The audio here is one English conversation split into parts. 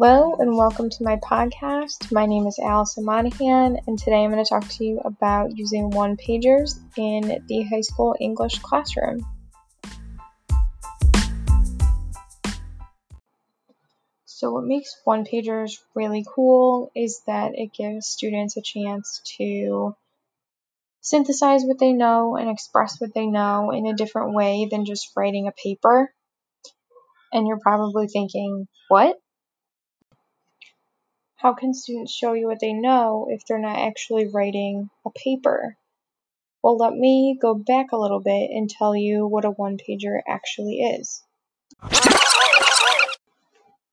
Hello and welcome to my podcast. My name is Allison Monahan, and today I'm going to talk to you about using one pagers in the high school English classroom. So, what makes one pagers really cool is that it gives students a chance to synthesize what they know and express what they know in a different way than just writing a paper. And you're probably thinking, what? How can students show you what they know if they're not actually writing a paper? Well, let me go back a little bit and tell you what a one pager actually is.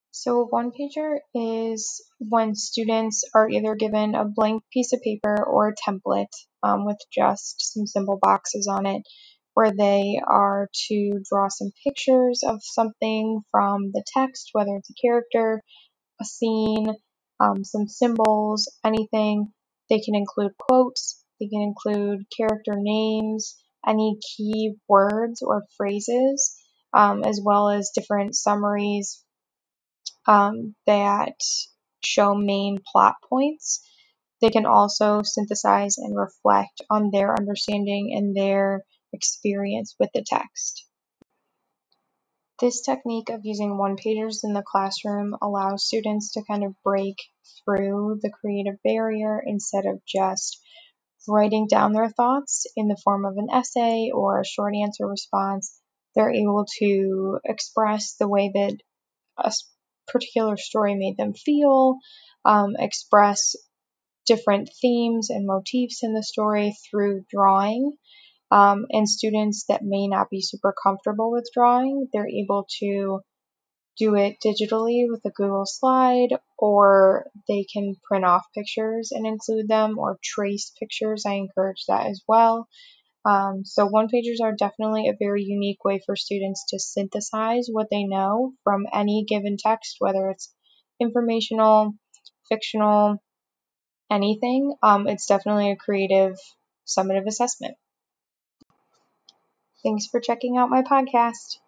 So, a one pager is when students are either given a blank piece of paper or a template um, with just some simple boxes on it, where they are to draw some pictures of something from the text, whether it's a character, a scene, um, some symbols, anything. They can include quotes, they can include character names, any key words or phrases, um, as well as different summaries um, that show main plot points. They can also synthesize and reflect on their understanding and their experience with the text. This technique of using one pagers in the classroom allows students to kind of break through the creative barrier instead of just writing down their thoughts in the form of an essay or a short answer response. They're able to express the way that a particular story made them feel, um, express different themes and motifs in the story through drawing. Um, and students that may not be super comfortable with drawing, they're able to do it digitally with a Google slide, or they can print off pictures and include them, or trace pictures. I encourage that as well. Um, so, one pagers are definitely a very unique way for students to synthesize what they know from any given text, whether it's informational, fictional, anything. Um, it's definitely a creative, summative assessment. Thanks for checking out my podcast.